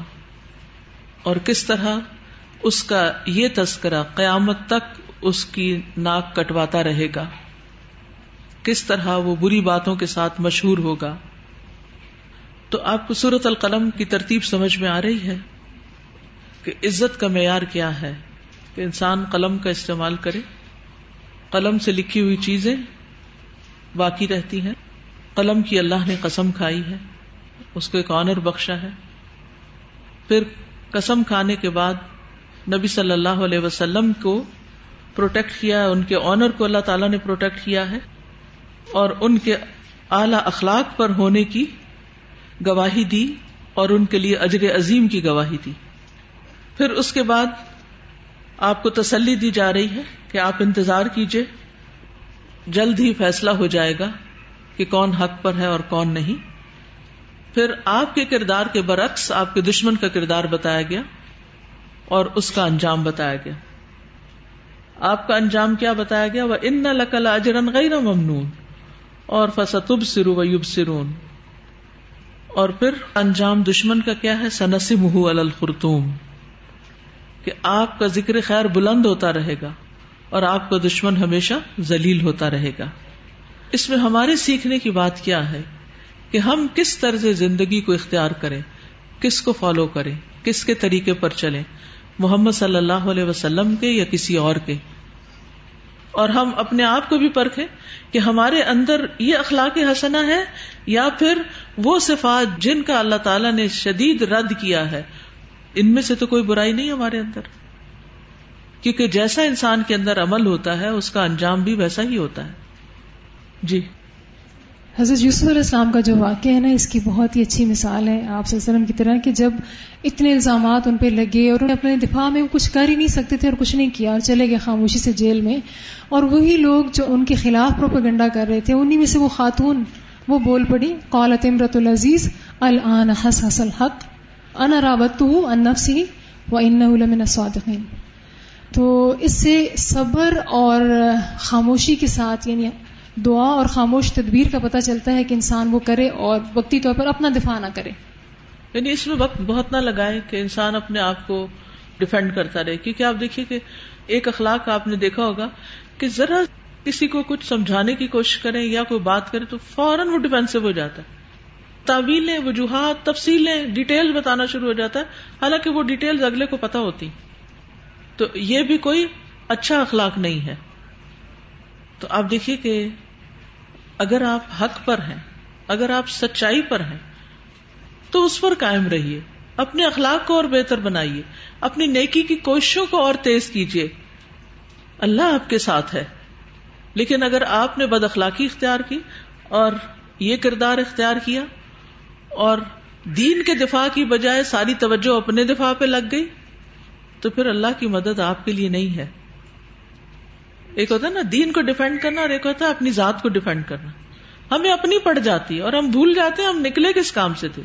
اور کس طرح اس کا یہ تذکرہ قیامت تک اس کی ناک کٹواتا رہے گا۔ کس طرح وہ بری باتوں کے ساتھ مشہور ہوگا۔ تو آپ کو صورت القلم کی ترتیب سمجھ میں آ رہی ہے کہ عزت کا معیار کیا ہے۔ کہ انسان قلم کا استعمال کرے۔ قلم سے لکھی ہوئی چیزیں باقی رہتی ہیں۔ قلم کی اللہ نے قسم کھائی ہے۔ اس کو ایک آنر بخشا ہے۔ پھر قسم کھانے کے بعد نبی صلی اللہ علیہ وسلم کو پروٹیکٹ کیا ہے۔ ان کے آنر کو اللہ تعالیٰ نے پروٹیکٹ کیا ہے۔ اور ان کے اعلی اخلاق پر ہونے کی گواہی دی اور ان کے لیے اجر عظیم کی گواہی دی۔ پھر اس کے بعد آپ کو تسلی دی جا رہی ہے کہ آپ انتظار کیجیے جلد ہی فیصلہ ہو جائے گا کہ کون حق پر ہے اور کون نہیں۔ پھر آپ کے کردار کے برعکس آپ کے دشمن کا کردار بتایا گیا اور اس کا انجام بتایا گیا۔ آپ کا انجام کیا بتایا گیا؟ وہ ان لقل اجرن غیر ممنون اور فصب سرو و یوب سرون اور پھر انجام دشمن کا کیا ہے؟ سنسی منہ الخرتوم کہ آپ کا ذکر خیر بلند ہوتا رہے گا اور آپ کا دشمن ہمیشہ ذلیل ہوتا رہے گا۔ اس میں ہمارے سیکھنے کی بات کیا ہے کہ ہم کس طرز زندگی کو اختیار کریں، کس کو فالو کریں، کس کے طریقے پر چلیں، محمد صلی اللہ علیہ وسلم کے یا کسی اور کے۔ اور ہم اپنے آپ کو بھی پرکھیں کہ ہمارے اندر یہ اخلاق حسنا ہے یا پھر وہ صفات جن کا اللہ تعالیٰ نے شدید رد کیا ہے ان میں سے تو کوئی برائی نہیں ہمارے اندر۔ کیونکہ جیسا انسان کے اندر عمل ہوتا ہے، اس کا انجام بھی ویسا ہی ہوتا ہے۔ جی۔ حضرت یوسف علیہ السلام کا جو واقعہ ہے نا، اس کی بہت ہی اچھی مثال ہے۔ آپ صلی اللہ علیہ وسلم کی طرح کہ جب اتنے الزامات ان پہ لگے اور انہیں اپنے دفاع میں وہ کچھ کر ہی نہیں سکتے تھے اور کچھ نہیں کیا اور چلے گئے خاموشی سے جیل میں، اور وہی لوگ جو ان کے خلاف پروپگنڈا کر رہے تھے انہیں میں سے وہ خاتون، وہ بول پڑی، قالت امرت العزیز، الان حس حس الحق۔ انا رابط ان نفسی و ان لمن الصادقین۔ تو اس سے صبر اور خاموشی کے ساتھ یعنی دعا اور خاموش تدبیر کا پتہ چلتا ہے کہ انسان وہ کرے اور وقتی طور پر اپنا دفاع نہ کرے۔ یعنی اس میں وقت بہت نہ لگائے کہ انسان اپنے آپ کو ڈیفینڈ کرتا رہے، کیونکہ آپ دیکھیے کہ ایک اخلاق آپ نے دیکھا ہوگا کہ ذرا کسی کو کچھ سمجھانے کی کوشش کریں یا کوئی بات کرے تو فوراً وہ ڈیفینسو ہو جاتا ہے۔ تعویلیں، وجوہات، تفصیلیں ڈیٹیل بتانا شروع ہو جاتا ہے۔ حالانکہ وہ ڈیٹیل اگلے کو پتا ہوتی۔ تو یہ بھی کوئی اچھا اخلاق نہیں ہے۔ تو آپ دیکھیے کہ اگر آپ حق پر ہیں، اگر آپ سچائی پر ہیں، تو اس پر قائم رہیے۔ اپنے اخلاق کو اور بہتر بنائیے۔ اپنی نیکی کی کوششوں کو اور تیز کیجیے۔ اللہ آپ کے ساتھ ہے۔ لیکن اگر آپ نے بد اخلاقی اختیار کی اور یہ کردار اختیار کیا اور دین کے دفاع کی بجائے ساری توجہ اپنے دفاع پہ لگ گئی، تو پھر اللہ کی مدد آپ کے لیے نہیں ہے۔ ایک ہوتا ہے نا، دین کو ڈیفینڈ کرنا اور ایک ہوتا ہے اپنی ذات کو ڈیفینڈ کرنا۔ ہمیں اپنی پڑ جاتی ہے اور ہم بھول جاتے ہیں ہم نکلے کس کام سے تھے۔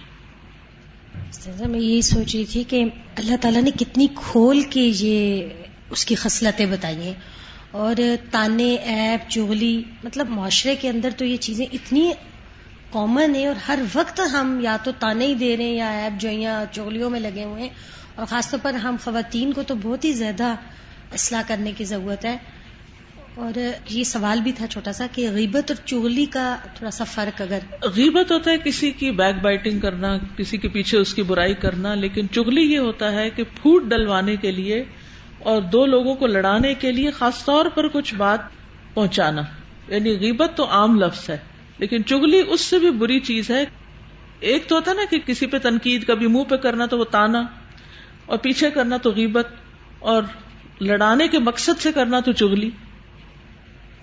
میں یہی سوچ رہی تھی کہ اللہ تعالیٰ نے کتنی کھول کے یہ اس کی خصلتیں بتائی ہیں۔ اور تانے، ایپ، چغلی مطلب معاشرے کے اندر تو یہ چیزیں اتنی کامن ہے اور ہر وقت ہم یا تو تانے ہی دے رہے ہیں یا ایپ جو چغلیوں میں لگے ہوئے ہیں اور خاص طور پر ہم خواتین کو تو بہت ہی زیادہ اصلاح کرنے کی ضرورت ہے اور یہ سوال بھی تھا چھوٹا سا کہ غیبت اور چغلی کا تھوڑا سا فرق اگر غیبت ہوتا ہے کسی کی بیک بائٹنگ کرنا، کسی کے پیچھے اس کی برائی کرنا، لیکن چغلی یہ ہوتا ہے کہ پھوٹ ڈلوانے کے لیے اور دو لوگوں کو لڑانے کے لیے خاص طور پر کچھ بات پہنچانا۔ یعنی غیبت تو عام لفظ ہے۔ لیکن چگلی اس سے بھی بری چیز ہے۔ ایک تو ہوتا نا کہ کسی پہ تنقید، کبھی منہ پہ کرنا تو وہ تانا، اور پیچھے کرنا تو غیبت، اور لڑانے کے مقصد سے کرنا تو چگلی۔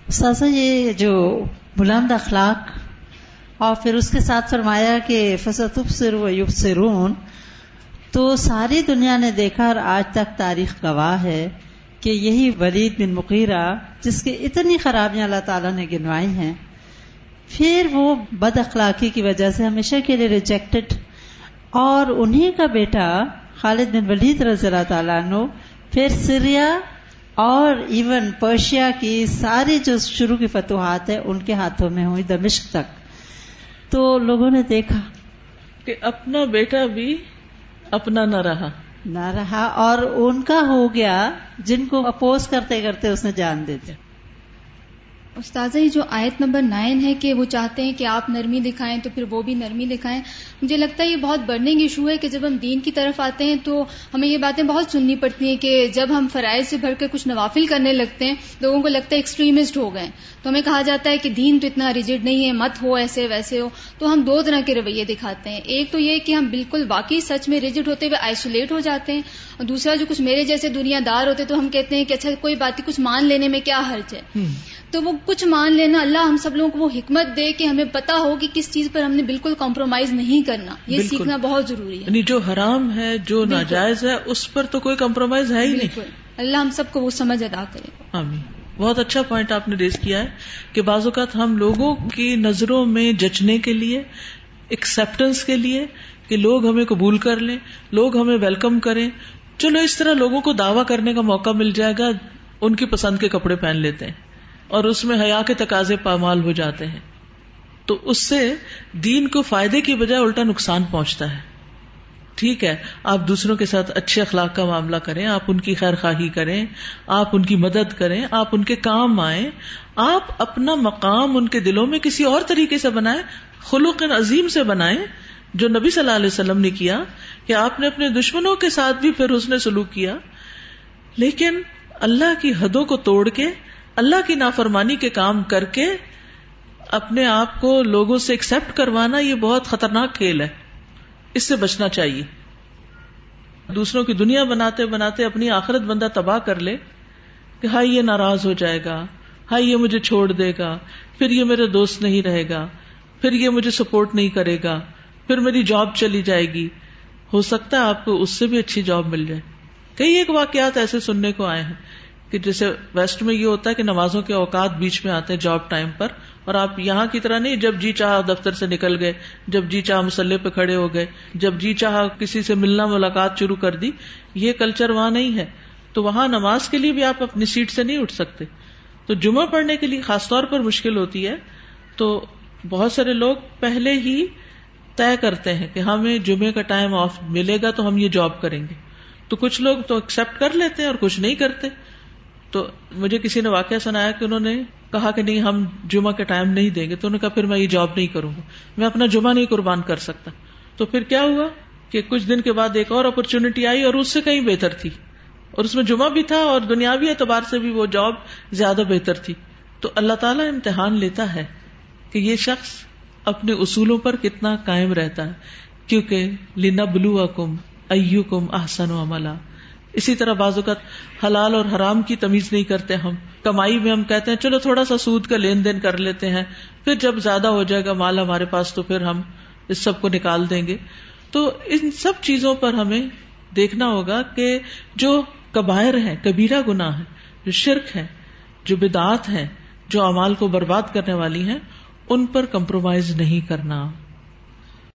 ساسا، یہ جو بلند اخلاق، اور پھر اس کے ساتھ فرمایا کہ فصط سر و یوب سرون تو ساری دنیا نے دیکھا اور آج تک تاریخ گواہ ہے کہ یہی ولید بن مقیرہ جس کی اتنی خرابیاں اللہ تعالیٰ نے گنوائی ہیں۔ پھر وہ بد اخلاقی کی وجہ سے ہمیشہ کے لیے ریجیکٹڈ اور انہیں کا بیٹا خالد بن ولید رضی اللہ تعالیٰ عنہ پھر سریا اور ایون پرشیا کی ساری جو شروع کی فتوحات ہے ان کے ہاتھوں میں ہوئی دمشق تک۔ تو لوگوں نے دیکھا۔ کہ اپنا بیٹا بھی اپنا نہ رہا۔ نہ رہا اور ان کا ہو گیا جن کو اپوز کرتے کرتے اس نے جان دے دیا۔ استاذہ، یہ جو آیت نمبر نائن ہے کہ وہ چاہتے ہیں کہ آپ نرمی دکھائیں تو پھر وہ بھی نرمی دکھائیں مجھے لگتا ہے یہ بہت برننگ ایشو ہے کہ جب ہم دین کی طرف آتے ہیں تو ہمیں یہ باتیں بہت سننی پڑتی ہیں کہ جب ہم فرائض سے بھر کے کچھ نوافل کرنے لگتے ہیں لوگوں کو لگتا ہے ایکسٹریمسٹ ہو گئے تو ہمیں کہا جاتا ہے کہ دین تو اتنا ریجڈ نہیں ہے مت ہو ایسے ویسے ہو۔ تو ہم دو طرح کے رویے دکھاتے ہیں۔ ایک تو یہ کہ ہم بالکل واقعی سچ میں ریجڈ ہوتے ہوئے آئسولیٹ ہو جاتے ہیں۔ اور دوسرا جو کچھ میرے جیسے دنیا دار ہوتے تو ہم کہتے ہیں کہ اچھا کوئی بات کچھ مان لینے میں کیا حرج ہے؟ تو وہ کچھ مان لینا اللہ ہم سب لوگوں کو وہ حکمت دے کہ ہمیں پتا ہو کہ کس چیز پر ہم نے بالکل کمپرومائز نہیں کرنا یہ سیکھنا بہت ضروری ہے۔ یعنی جو حرام ہے جو ناجائز ہے اس پر تو کوئی کمپرومائز ہے ہی نہیں۔ اللہ ہم سب کو وہ سمجھ ادا کرے۔ آمین۔ بہت اچھا پوائنٹ آپ نے ریز کیا ہے کہ بعض اوقات ہم لوگوں کی نظروں میں جچنے کے لیے ایکسپٹینس کے لیے کہ لوگ ہمیں قبول کر لیں لوگ ہمیں ویلکم کریں۔ چلو اس طرح لوگوں کو دعوی کرنے کا موقع مل جائے گا ان کی پسند کے کپڑے پہن لیتے ہیں اور اس میں حیا کے تقاضے پامال ہو جاتے ہیں۔ تو اس سے دین کو فائدے کی بجائے الٹا نقصان پہنچتا ہے۔ ٹھیک ہے، آپ دوسروں کے ساتھ اچھے اخلاق کا معاملہ کریں، آپ ان کی خیر خواہی کریں، آپ ان کی مدد کریں، آپ ان کے کام آئیں، آپ اپنا مقام ان کے دلوں میں کسی اور طریقے سے بنائیں خلوق عظیم سے بنائیں، جو نبی صلی اللہ علیہ وسلم نے کیا، کہ آپ نے اپنے دشمنوں کے ساتھ بھی پھر اس نے سلوک کیا۔ لیکن اللہ کی حدوں کو توڑ کے، اللہ کی نافرمانی کے کام کر کے اپنے آپ کو لوگوں سے ایکسپٹ کروانا یہ بہت خطرناک کھیل ہے۔ اس سے بچنا چاہیے۔ دوسروں کی دنیا بناتے بناتے اپنی آخرت بندہ تباہ کر لے کہ ہائی یہ ناراض ہو جائے گا ہائی یہ مجھے چھوڑ دے گا، پھر یہ میرے دوست نہیں رہے گا، پھر یہ مجھے سپورٹ نہیں کرے گا، پھر میری جاب چلی جائے گی۔ ہو سکتا ہے آپ کو اس سے بھی اچھی جاب مل جائے۔ کئی ایک واقعات ایسے سننے کو آئے ہیں کہ جیسے ویسٹ میں یہ ہوتا ہے کہ نمازوں کے اوقات بیچ میں آتے ہیں جاب ٹائم پر۔ اور آپ یہاں کی طرح نہیں، جب جی چاہ دفتر سے نکل گئے، جب جی چاہ مسلح پہ کھڑے ہو گئے، جب جی چاہ کسی سے ملنا ملاقات شروع کر دی، یہ کلچر وہاں نہیں ہے۔ تو وہاں نماز کے لیے بھی آپ اپنی سیٹ سے نہیں اٹھ سکتے۔ تو جمعہ پڑھنے کے لیے خاص طور پر مشکل ہوتی ہے۔ تو بہت سارے لوگ پہلے ہی طے کرتے ہیں کہ ہمیں جمعے کا ٹائم آف ملے گا تو ہم یہ جاب کریں گے۔ تو کچھ لوگ تو ایکسپٹ کر لیتے ہیں اور کچھ نہیں کرتے۔ تو مجھے کسی نے واقعہ سنایا کہ انہوں نے کہا کہ نہیں، ہم جمعہ کا ٹائم نہیں دیں گے۔ تو انہوں نے کہا، پھر میں یہ جاب نہیں کروں گا۔ میں اپنا جمعہ نہیں قربان کر سکتا۔ تو پھر کیا ہوا کہ کچھ دن کے بعد ایک اور اپرچونٹی آئی اور اس سے کہیں بہتر تھی۔ اور اس میں جمعہ بھی تھا اور دنیاوی اعتبار سے بھی وہ جاب زیادہ بہتر تھی۔ تو اللہ تعالیٰ امتحان لیتا ہے کہ یہ شخص اپنے اصولوں پر کتنا قائم رہتا ہے۔ کیونکہ لینا بلو کم او کم احسن و عملہ اسی طرح بعض اوقات حلال اور حرام کی تمیز نہیں کرتے ہم۔ کمائی میں ہم کہتے ہیں، چلو تھوڑا سا سود کا لین دین کر لیتے ہیں، پھر جب زیادہ ہو جائے گا مال ہمارے پاس تو پھر ہم اس سب کو نکال دیں گے۔ تو ان سب چیزوں پر ہمیں دیکھنا ہوگا کہ جو کبائر ہیں، کبیرہ گنا ہے جو شرک ہے جو بدعت ہے جو امال کو برباد کرنے والی ہیں، ان پر کمپرومائز نہیں کرنا۔